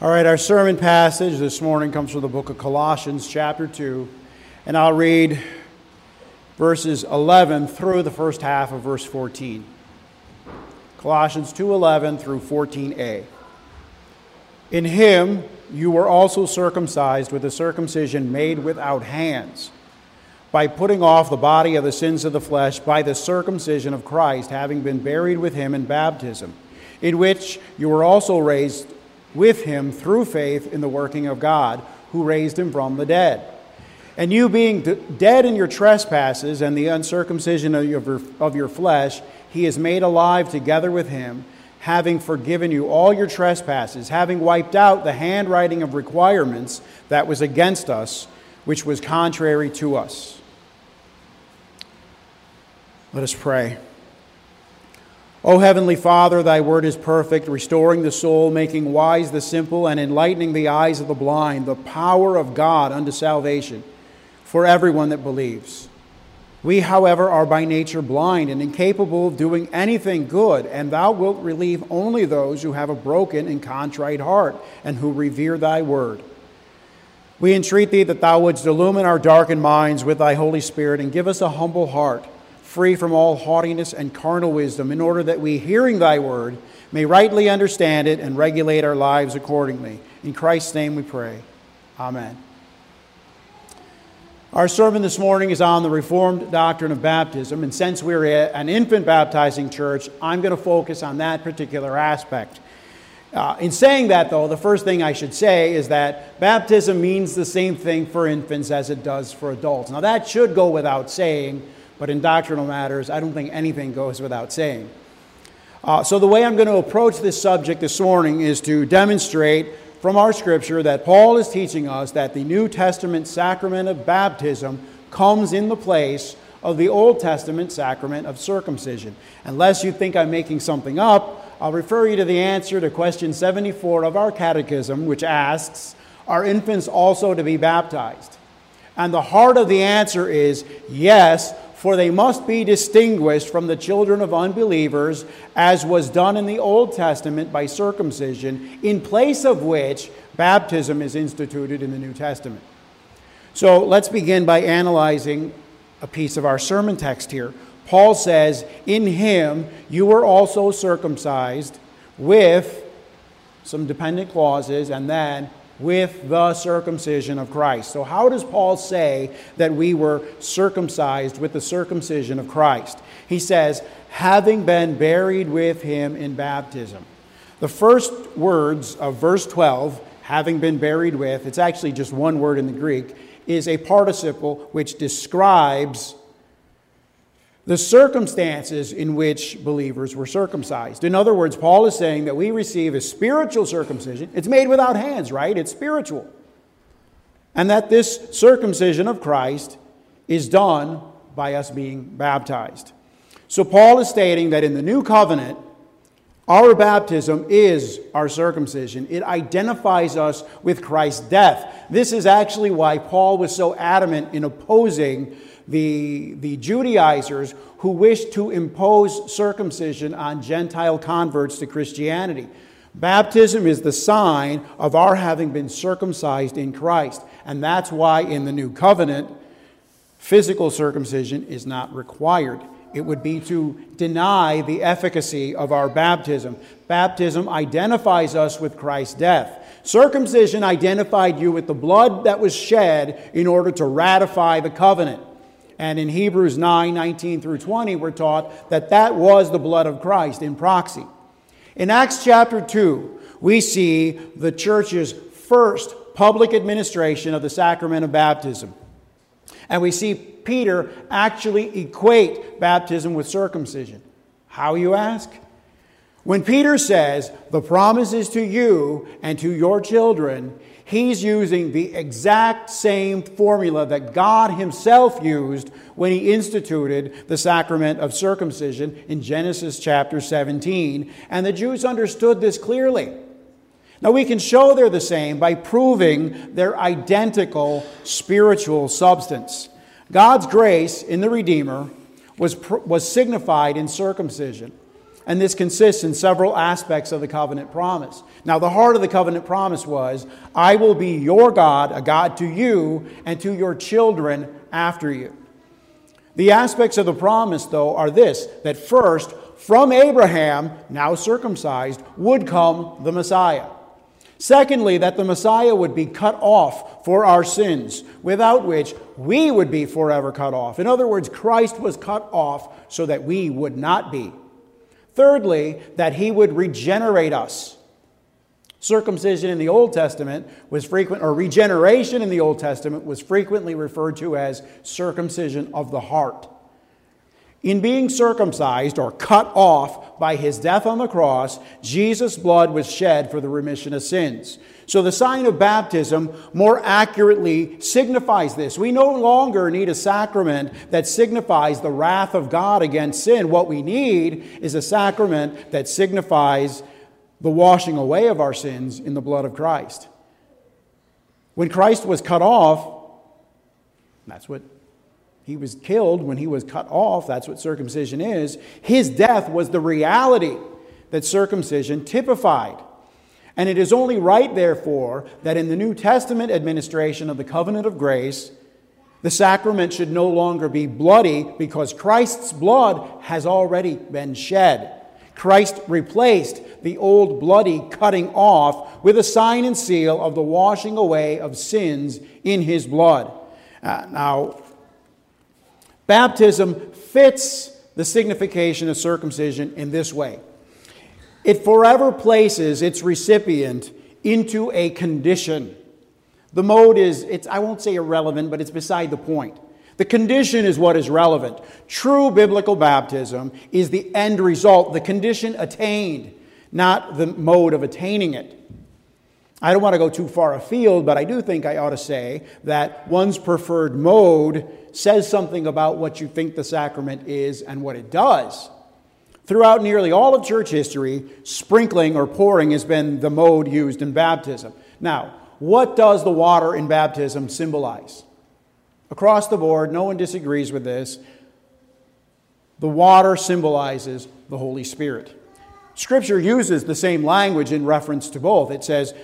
All right, our sermon passage this morning comes from the book of Colossians, chapter 2, and I'll read verses 11 through the first half of verse 14. Colossians 2:11 through 14a. In him you were also circumcised with a circumcision made without hands, by putting off the body of the sins of the flesh by the circumcision of Christ, having been buried with him in baptism, in which you were also raised with him through faith in the working of God, who raised him from the dead. And you, being dead in your trespasses and the uncircumcision of your, of your flesh, he is made alive together with him, having forgiven you all your trespasses, having wiped out the handwriting of requirements that was against us, which was contrary to us. Let us pray. O Heavenly Father, thy word is perfect, restoring the soul, making wise the simple, and enlightening the eyes of the blind, the power of God unto salvation for everyone that believes. We, however, are by nature blind and incapable of doing anything good, and thou wilt relieve only those who have a broken and contrite heart and who revere thy word. We entreat thee that thou wouldst illumine our darkened minds with thy Holy Spirit and give us a humble heart free from all haughtiness and carnal wisdom, in order that we, hearing thy word, may rightly understand it and regulate our lives accordingly. In Christ's name we pray. Amen. Our sermon this morning is on the Reformed doctrine of baptism, and since we're an infant baptizing church, I'm going to focus on that particular aspect. Uh, in saying that, though, the first thing I should say is that baptism means the same thing for infants as it does for adults. Now, that should go without saying but in doctrinal matters, I don't think anything goes without saying. Uh, so, the way I'm going to approach this subject this morning is to demonstrate from our scripture that Paul is teaching us that the New Testament sacrament of baptism comes in the place of the Old Testament sacrament of circumcision. Unless you think I'm making something up, I'll refer you to the answer to question 74 of our catechism, which asks Are infants also to be baptized? And the heart of the answer is yes, for they must be distinguished from the children of unbelievers, as was done in the Old Testament by circumcision, in place of which baptism is instituted in the New Testament. So let's begin by analyzing a piece of our sermon text here. Paul says, In him you were also circumcised with some dependent clauses, and then with the circumcision of Christ. So, how does Paul say that we were circumcised with the circumcision of Christ? He says, having been buried with him in baptism. The first words of verse 12, having been buried with, it's actually just one word in the Greek, is a participle which describes the circumstances in which believers were circumcised. In other words, Paul is saying that we receive a spiritual circumcision. It's made without hands, right? It's spiritual. And that this circumcision of Christ is done by us being baptized. So Paul is stating that in the new covenant, our baptism is our circumcision. It identifies us with Christ's death. This is actually why Paul was so adamant in opposing the, the Judaizers who wished to impose circumcision on Gentile converts to Christianity. Baptism is the sign of our having been circumcised in Christ. And that's why in the new covenant, physical circumcision is not required. It would be to deny the efficacy of our baptism. Baptism identifies us with Christ's death. Circumcision identified you with the blood that was shed in order to ratify the covenant. And in Hebrews 9 19 through 20, we're taught that that was the blood of Christ in proxy. In Acts chapter 2, we see the church's first public administration of the sacrament of baptism. And we see Peter actually equate baptism with circumcision. How, you ask? When Peter says, The promise is to you and to your children, he's using the exact same formula that God himself used when he instituted the sacrament of circumcision in Genesis chapter 17. And the Jews understood this clearly. Now, we can show they're the same by proving their identical spiritual substance. God's grace in the Redeemer was, was signified in circumcision. And this consists in several aspects of the covenant promise. Now, the heart of the covenant promise was, I will be your God, a God to you and to your children after you. The aspects of the promise, though, are this that first, from Abraham, now circumcised, would come the Messiah. Secondly, that the Messiah would be cut off for our sins, without which we would be forever cut off. In other words, Christ was cut off so that we would not be. Thirdly, that he would regenerate us. Circumcision in the Old Testament was frequent, or regeneration in the Old Testament was frequently referred to as circumcision of the heart. In being circumcised or cut off by his death on the cross, Jesus' blood was shed for the remission of sins. So the sign of baptism more accurately signifies this. We no longer need a sacrament that signifies the wrath of God against sin. What we need is a sacrament that signifies the washing away of our sins in the blood of Christ. When Christ was cut off, that's what he was killed when he was cut off. That's what circumcision is. His death was the reality that circumcision typified. And it is only right, therefore, that in the New Testament administration of the covenant of grace, the sacrament should no longer be bloody because Christ's blood has already been shed. Christ replaced the old bloody cutting off with a sign and seal of the washing away of sins in his blood. Uh, now, baptism fits the signification of circumcision in this way it forever places its recipient into a condition. The mode is, it's, I won't say irrelevant, but it's beside the point. The condition is what is relevant. True biblical baptism is the end result, the condition attained, not the mode of attaining it. I don't want to go too far afield, but I do think I ought to say that one's preferred mode says something about what you think the sacrament is and what it does. Throughout nearly all of church history, sprinkling or pouring has been the mode used in baptism. Now, what does the water in baptism symbolize? Across the board, no one disagrees with this. The water symbolizes the Holy Spirit. Scripture uses the same language in reference to both. It says,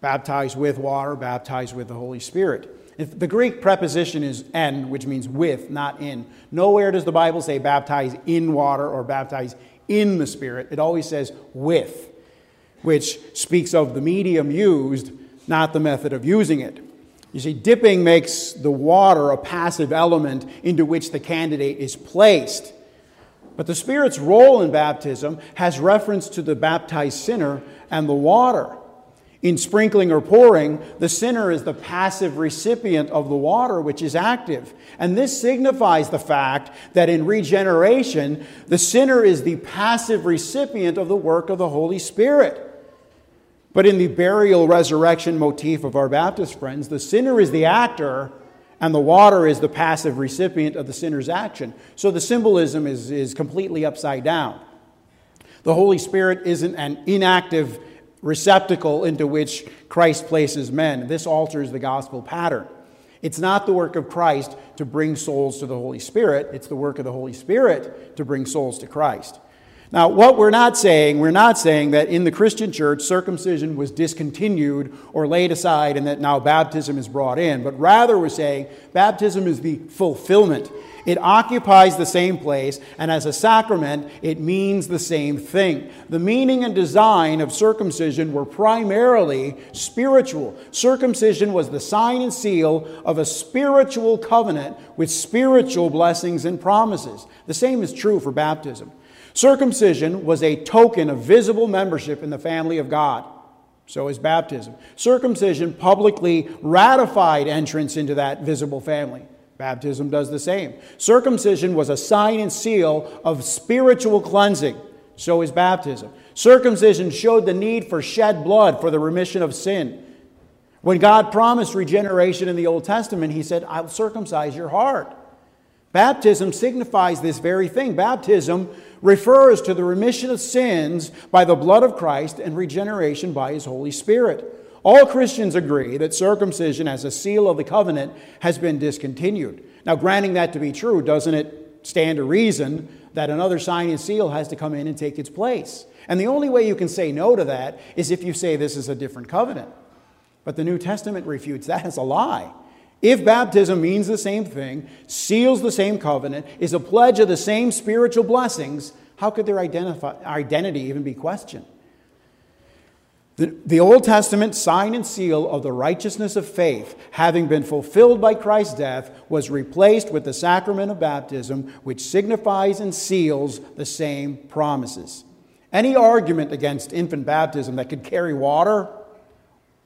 baptized with water, baptized with the Holy Spirit. If the Greek preposition is en, which means with, not in. Nowhere does the Bible say baptize in water or baptize in the Spirit. It always says with, which speaks of the medium used, not the method of using it. You see, dipping makes the water a passive element into which the candidate is placed. But the Spirit's role in baptism has reference to the baptized sinner and the water. In sprinkling or pouring, the sinner is the passive recipient of the water, which is active. And this signifies the fact that in regeneration, the sinner is the passive recipient of the work of the Holy Spirit. But in the burial resurrection motif of our Baptist friends, the sinner is the actor and the water is the passive recipient of the sinner's action. So the symbolism is, is completely upside down. The Holy Spirit isn't an inactive receptacle into which Christ places men. This alters the gospel pattern. It's not the work of Christ to bring souls to the Holy Spirit, it's the work of the Holy Spirit to bring souls to Christ. Now, what we're not saying, we're not saying that in the Christian church circumcision was discontinued or laid aside and that now baptism is brought in, but rather we're saying baptism is the fulfillment. It occupies the same place, and as a sacrament, it means the same thing. The meaning and design of circumcision were primarily spiritual. Circumcision was the sign and seal of a spiritual covenant with spiritual blessings and promises. The same is true for baptism. Circumcision was a token of visible membership in the family of God. So is baptism. Circumcision publicly ratified entrance into that visible family. Baptism does the same. Circumcision was a sign and seal of spiritual cleansing. So is baptism. Circumcision showed the need for shed blood for the remission of sin. When God promised regeneration in the Old Testament, He said, I'll circumcise your heart. Baptism signifies this very thing. Baptism refers to the remission of sins by the blood of Christ and regeneration by his Holy Spirit. All Christians agree that circumcision as a seal of the covenant has been discontinued. Now, granting that to be true, doesn't it stand to reason that another sign and seal has to come in and take its place. And the only way you can say no to that is if you say this is a different covenant. But the New Testament refutes that as a lie. If baptism means the same thing, seals the same covenant, is a pledge of the same spiritual blessings, how could their identity even be questioned? The, the Old Testament sign and seal of the righteousness of faith, having been fulfilled by Christ's death, was replaced with the sacrament of baptism, which signifies and seals the same promises. Any argument against infant baptism that could carry water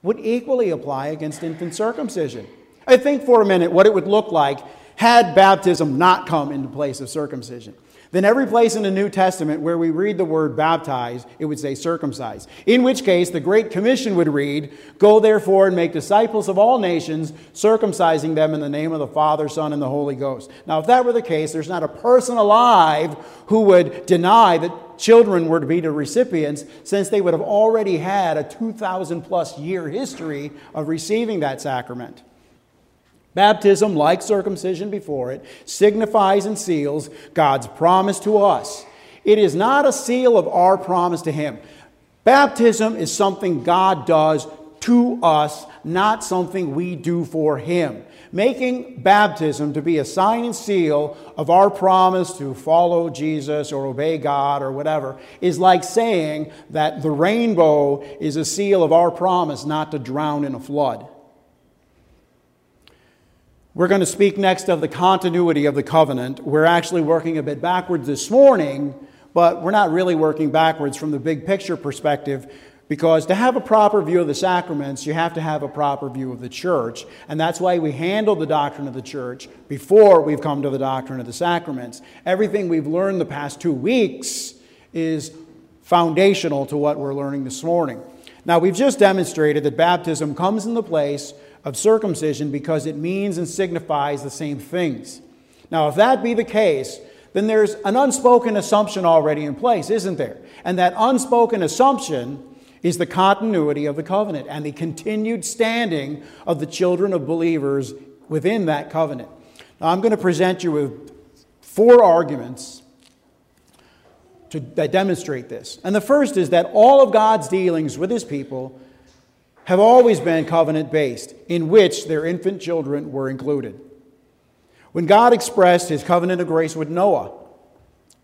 would equally apply against infant circumcision. I think for a minute what it would look like had baptism not come into place of circumcision. Then, every place in the New Testament where we read the word baptize, it would say circumcise. In which case, the Great Commission would read, Go therefore and make disciples of all nations, circumcising them in the name of the Father, Son, and the Holy Ghost. Now, if that were the case, there's not a person alive who would deny that children were to be the recipients, since they would have already had a 2,000 plus year history of receiving that sacrament. Baptism, like circumcision before it, signifies and seals God's promise to us. It is not a seal of our promise to Him. Baptism is something God does to us, not something we do for Him. Making baptism to be a sign and seal of our promise to follow Jesus or obey God or whatever is like saying that the rainbow is a seal of our promise not to drown in a flood. We're going to speak next of the continuity of the covenant. We're actually working a bit backwards this morning, but we're not really working backwards from the big picture perspective because to have a proper view of the sacraments, you have to have a proper view of the church. And that's why we handle the doctrine of the church before we've come to the doctrine of the sacraments. Everything we've learned the past two weeks is foundational to what we're learning this morning. Now, we've just demonstrated that baptism comes in the place of circumcision because it means and signifies the same things. Now, if that be the case, then there's an unspoken assumption already in place, isn't there? And that unspoken assumption is the continuity of the covenant and the continued standing of the children of believers within that covenant. Now, I'm going to present you with four arguments to, that demonstrate this. And the first is that all of God's dealings with his people have always been covenant based, in which their infant children were included. When God expressed his covenant of grace with Noah,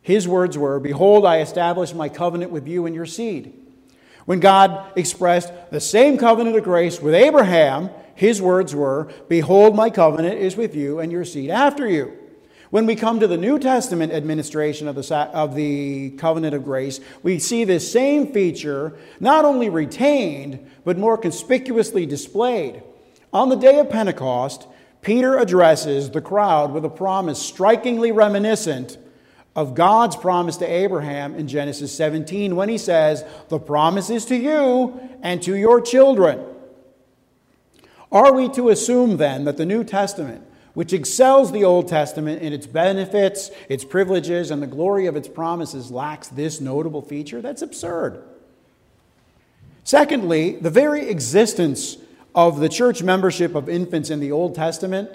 his words were, Behold, I establish my covenant with you and your seed. When God expressed the same covenant of grace with Abraham, his words were, Behold, my covenant is with you and your seed after you. When we come to the New Testament administration of the, of the covenant of grace, we see this same feature not only retained, but more conspicuously displayed. On the day of Pentecost, Peter addresses the crowd with a promise strikingly reminiscent of God's promise to Abraham in Genesis 17 when he says, The promise is to you and to your children. Are we to assume then that the New Testament which excels the Old Testament in its benefits, its privileges, and the glory of its promises, lacks this notable feature? That's absurd. Secondly, the very existence of the church membership of infants in the Old Testament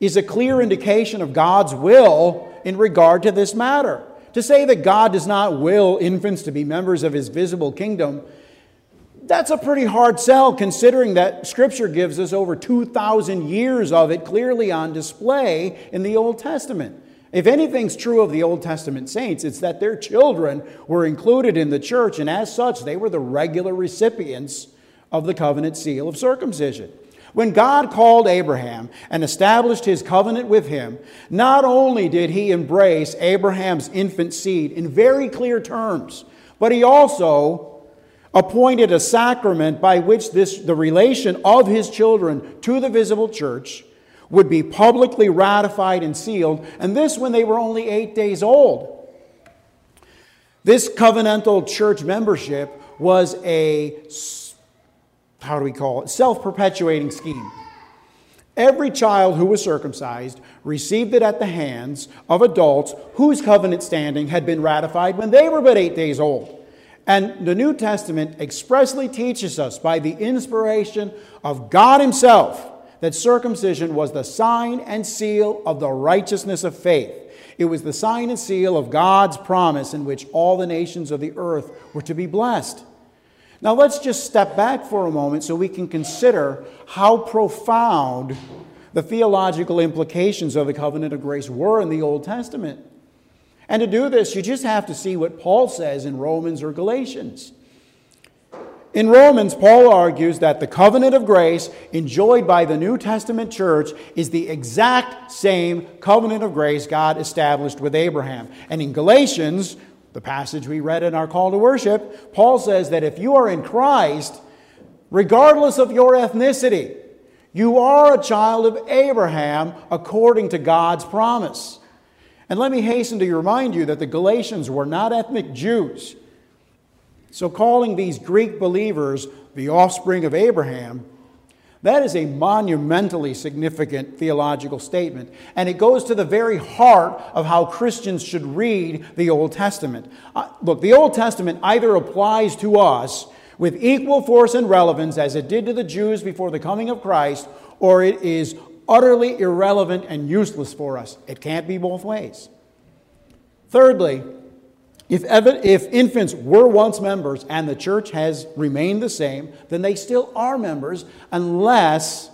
is a clear indication of God's will in regard to this matter. To say that God does not will infants to be members of his visible kingdom that's a pretty hard sell considering that Scripture gives us over 2,000 years of it clearly on display in the Old Testament. If anything's true of the Old Testament saints, it's that their children were included in the church, and as such, they were the regular recipients of the covenant seal of circumcision. When God called Abraham and established his covenant with him, not only did he embrace Abraham's infant seed in very clear terms, but he also appointed a sacrament by which this, the relation of his children to the visible church would be publicly ratified and sealed, and this when they were only eight days old. This covenantal church membership was a, how do we call it, self perpetuating scheme. Every child who was circumcised received it at the hands of adults whose covenant standing had been ratified when they were but eight days old. And the New Testament expressly teaches us by the inspiration of God Himself that circumcision was the sign and seal of the righteousness of faith. It was the sign and seal of God's promise in which all the nations of the earth were to be blessed. Now, let's just step back for a moment so we can consider how profound the theological implications of the covenant of grace were in the Old Testament. And to do this, you just have to see what Paul says in Romans or Galatians. In Romans, Paul argues that the covenant of grace enjoyed by the New Testament church is the exact same covenant of grace God established with Abraham. And in Galatians, the passage we read in our call to worship, Paul says that if you are in Christ, regardless of your ethnicity, you are a child of Abraham according to God's promise. And let me hasten to remind you that the Galatians were not ethnic Jews. So, calling these Greek believers the offspring of Abraham, that is a monumentally significant theological statement. And it goes to the very heart of how Christians should read the Old Testament. Uh, look, the Old Testament either applies to us with equal force and relevance as it did to the Jews before the coming of Christ, or it is utterly irrelevant and useless for us. It can't be both ways. Thirdly, if, if infants were once members and the church has remained the same, then they still are members unless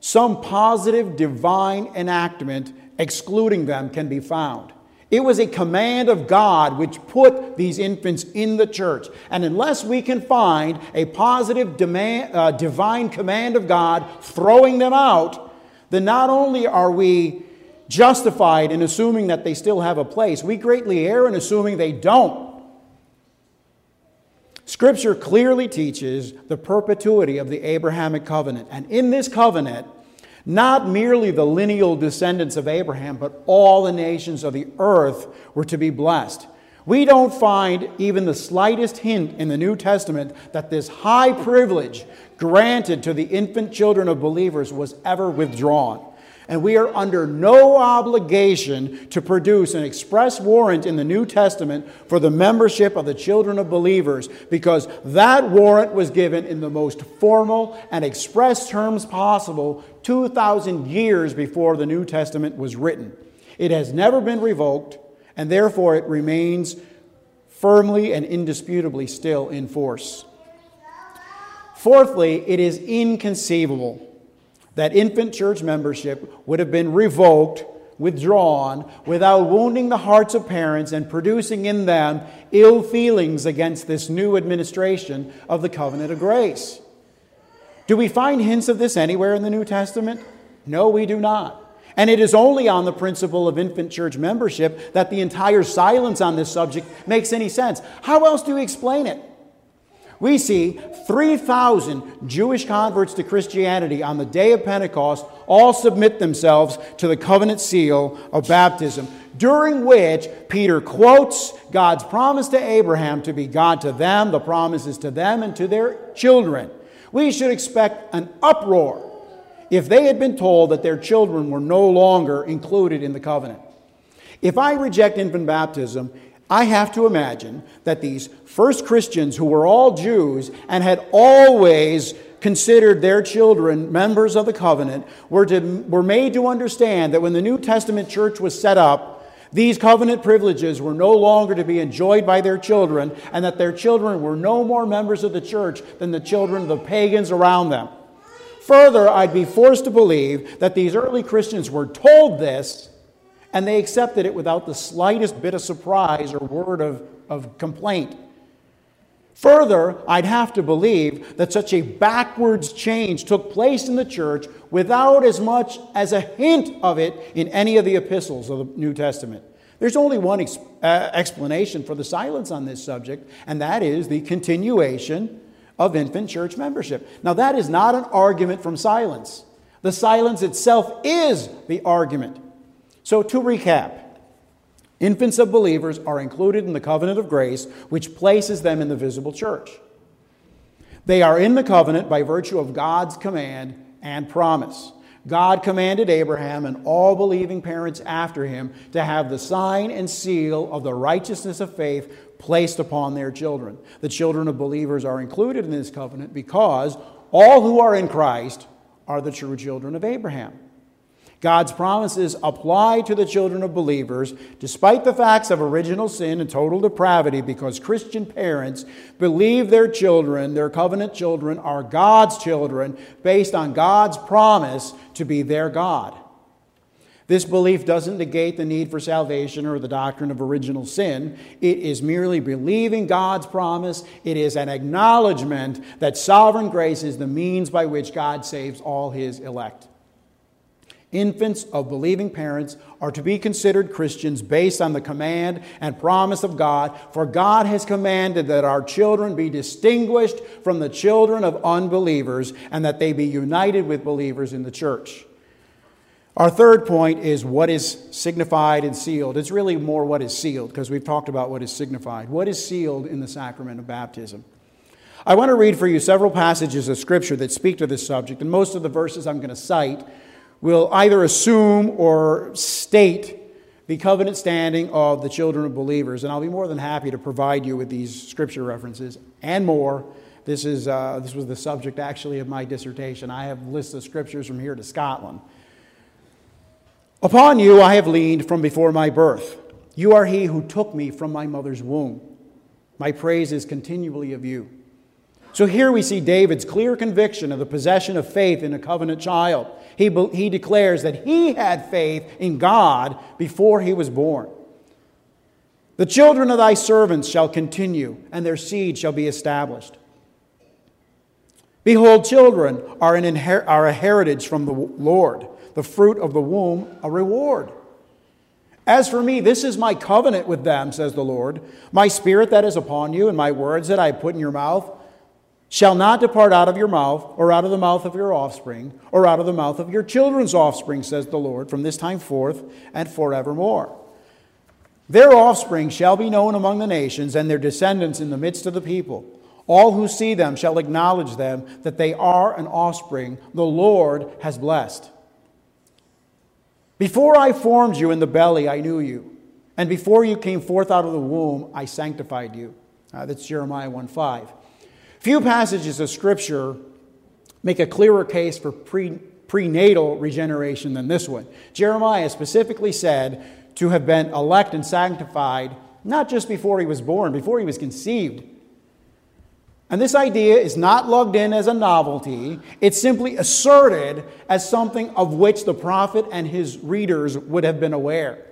some positive divine enactment excluding them can be found. It was a command of God which put these infants in the church. And unless we can find a positive demand, uh, divine command of God throwing them out, then not only are we justified in assuming that they still have a place. We greatly err in assuming they don't. Scripture clearly teaches the perpetuity of the Abrahamic covenant. And in this covenant, not merely the lineal descendants of Abraham, but all the nations of the earth were to be blessed. We don't find even the slightest hint in the New Testament that this high privilege granted to the infant children of believers was ever withdrawn and we are under no obligation to produce an express warrant in the New Testament for the membership of the children of believers because that warrant was given in the most formal and express terms possible 2,000 years before the New Testament was written. It has never been revoked, and therefore it remains firmly and indisputably still in force. Fourthly, it is inconceivable that infant church membership would have been revoked, withdrawn, without wounding the hearts of parents and producing in them ill feelings against this new administration of the covenant of grace. Do we find hints of this anywhere in the New Testament? No, we do not. And it is only on the principle of infant church membership that the entire silence on this subject makes any sense. How else do we explain it? We see 3,000 Jewish converts to Christianity on the day of Pentecost all submit themselves to the covenant seal of baptism, during which Peter quotes God's promise to Abraham to be God to them, the promises to them and to their children. We should expect an uproar if they had been told that their children were no longer included in the covenant. If I reject infant baptism, I have to imagine that these first Christians, who were all Jews and had always considered their children members of the covenant, were, to, were made to understand that when the New Testament church was set up, these covenant privileges were no longer to be enjoyed by their children, and that their children were no more members of the church than the children of the pagans around them. Further, I'd be forced to believe that these early Christians were told this and they accepted it without the slightest bit of surprise or word of, of complaint. Further, I'd have to believe that such a backwards change took place in the church without as much as a hint of it in any of the epistles of the New Testament. There's only one ex- uh, explanation for the silence on this subject, and that is the continuation of infant church membership. Now, that is not an argument from silence. The silence itself is the argument. So, to recap, infants of believers are included in the covenant of grace, which places them in the visible church. They are in the covenant by virtue of God's command and promise. God commanded Abraham and all believing parents after him to have the sign and seal of the righteousness of faith placed upon their children. The children of believers are included in this covenant because all who are in Christ are the true children of Abraham. God's promises apply to the children of believers despite the facts of original sin and total depravity because Christian parents believe their children, their covenant children, are God's children based on God's promise to be their God. This belief doesn't negate the need for salvation or the doctrine of original sin. It is merely believing God's promise. It is an acknowledgement that sovereign grace is the means by which God saves all his elect. Infants of believing parents are to be considered Christians based on the command and promise of God, for God has commanded that our children be distinguished from the children of unbelievers and that they be united with believers in the church. Our third point is what is signified and sealed. It's really more what is sealed because we've talked about what is signified. What is sealed in the sacrament of baptism? I want to read for you several passages of Scripture that speak to this subject, and most of the verses I'm going to cite will either assume or state the covenant standing of the children of believers. And I'll be more than happy to provide you with these Scripture references and more. This, is, uh, this was the subject actually of my dissertation. I have lists of Scriptures from here to Scotland. Upon you I have leaned from before my birth. You are he who took me from my mother's womb. My praise is continually of you. So here we see David's clear conviction of the possession of faith in a covenant child. He, he declares that he had faith in God before he was born. The children of thy servants shall continue, and their seed shall be established. Behold, children are, an inher- are a heritage from the Lord the fruit of the womb a reward. As for me, this is my covenant with them, says the Lord. My spirit that is upon you, and my words that I put in your mouth, shall not depart out of your mouth, or out of the mouth of your offspring, or out of the mouth of your children's offspring, says the Lord, from this time forth and forevermore. Their offspring shall be known among the nations, and their descendants in the midst of the people. All who see them shall acknowledge them that they are an offspring the Lord has blessed. Before I formed you in the belly, I knew you. And before you came forth out of the womb, I sanctified you. Uh, that's Jeremiah 1 5. Few passages of Scripture make a clearer case for pre, prenatal regeneration than this one. Jeremiah specifically said to have been elect and sanctified not just before he was born, before he was conceived. And this idea is not lugged in as a novelty, it's simply asserted as something of which the prophet and his readers would have been aware.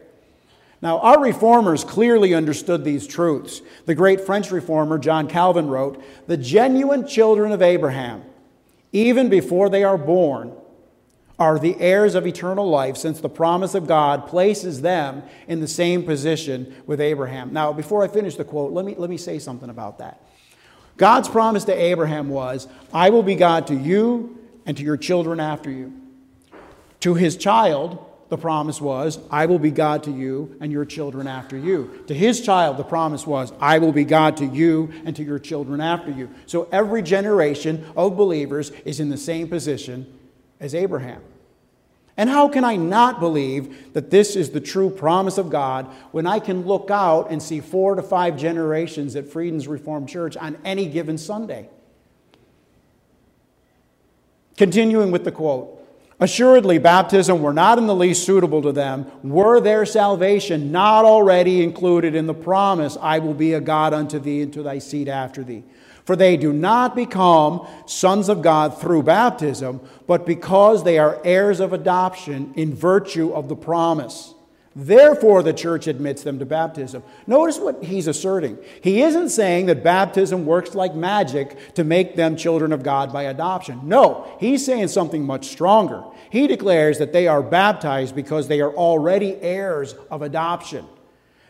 Now, our reformers clearly understood these truths. The great French reformer John Calvin wrote The genuine children of Abraham, even before they are born, are the heirs of eternal life, since the promise of God places them in the same position with Abraham. Now, before I finish the quote, let me, let me say something about that. God's promise to Abraham was, I will be God to you and to your children after you. To his child, the promise was, I will be God to you and your children after you. To his child, the promise was, I will be God to you and to your children after you. So every generation of believers is in the same position as Abraham. And how can I not believe that this is the true promise of God when I can look out and see four to five generations at Freedom's Reformed Church on any given Sunday? Continuing with the quote Assuredly, baptism were not in the least suitable to them, were their salvation not already included in the promise, I will be a God unto thee and to thy seed after thee. For they do not become sons of God through baptism, but because they are heirs of adoption in virtue of the promise. Therefore, the church admits them to baptism. Notice what he's asserting. He isn't saying that baptism works like magic to make them children of God by adoption. No, he's saying something much stronger. He declares that they are baptized because they are already heirs of adoption.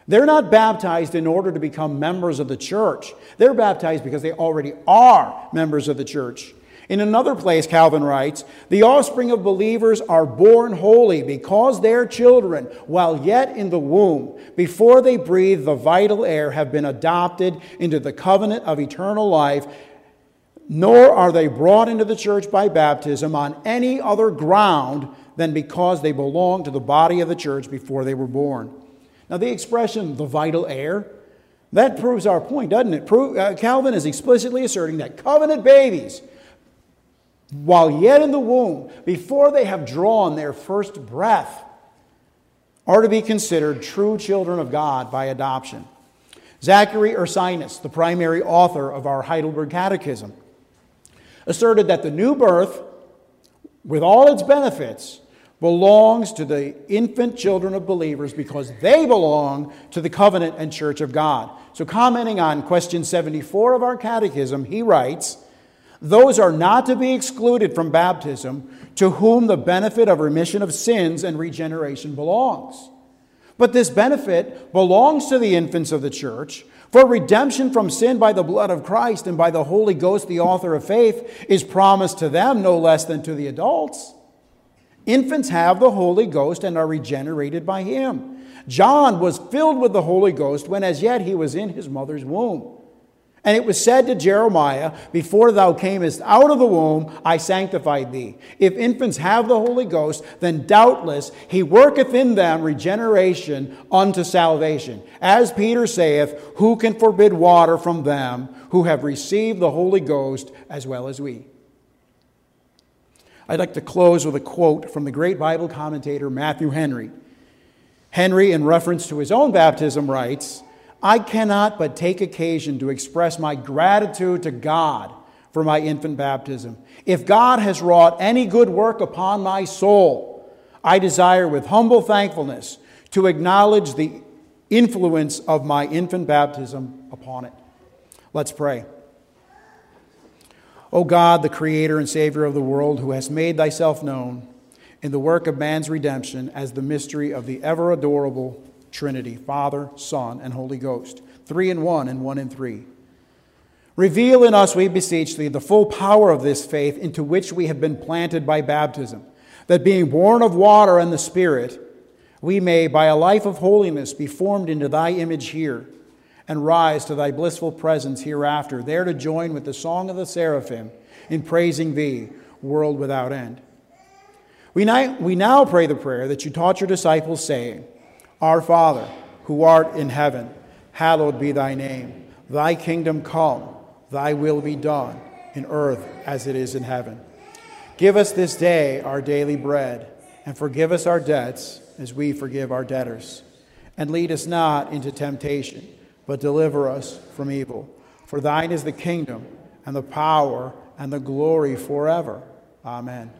They're not baptized in order to become members of the church. They're baptized because they already are members of the church. In another place, Calvin writes, The offspring of believers are born holy because their children, while yet in the womb, before they breathe the vital air, have been adopted into the covenant of eternal life, nor are they brought into the church by baptism on any other ground than because they belong to the body of the church before they were born. Now, the expression the vital air, that proves our point, doesn't it? uh, Calvin is explicitly asserting that covenant babies, while yet in the womb, before they have drawn their first breath, are to be considered true children of God by adoption. Zachary Ursinus, the primary author of our Heidelberg Catechism, asserted that the new birth, with all its benefits, belongs to the infant children of believers because they belong to the covenant and church of God. So, commenting on question 74 of our catechism, he writes, Those are not to be excluded from baptism to whom the benefit of remission of sins and regeneration belongs. But this benefit belongs to the infants of the church. For redemption from sin by the blood of Christ and by the Holy Ghost, the author of faith, is promised to them no less than to the adults. Infants have the Holy Ghost and are regenerated by him. John was filled with the Holy Ghost when as yet he was in his mother's womb. And it was said to Jeremiah, Before thou camest out of the womb, I sanctified thee. If infants have the Holy Ghost, then doubtless he worketh in them regeneration unto salvation. As Peter saith, Who can forbid water from them who have received the Holy Ghost as well as we? I'd like to close with a quote from the great Bible commentator Matthew Henry. Henry, in reference to his own baptism, writes, I cannot but take occasion to express my gratitude to God for my infant baptism. If God has wrought any good work upon my soul, I desire with humble thankfulness to acknowledge the influence of my infant baptism upon it. Let's pray. O God, the Creator and Savior of the world, who has made thyself known in the work of man's redemption as the mystery of the ever adorable Trinity, Father, Son, and Holy Ghost, three in one and one in three. Reveal in us, we beseech thee, the full power of this faith into which we have been planted by baptism, that being born of water and the Spirit, we may, by a life of holiness, be formed into thy image here, and rise to thy blissful presence hereafter, there to join with the song of the seraphim in praising thee, world without end. We now, we now pray the prayer that you taught your disciples, saying, our Father, who art in heaven, hallowed be thy name. Thy kingdom come, thy will be done, in earth as it is in heaven. Give us this day our daily bread, and forgive us our debts as we forgive our debtors. And lead us not into temptation, but deliver us from evil. For thine is the kingdom, and the power, and the glory forever. Amen.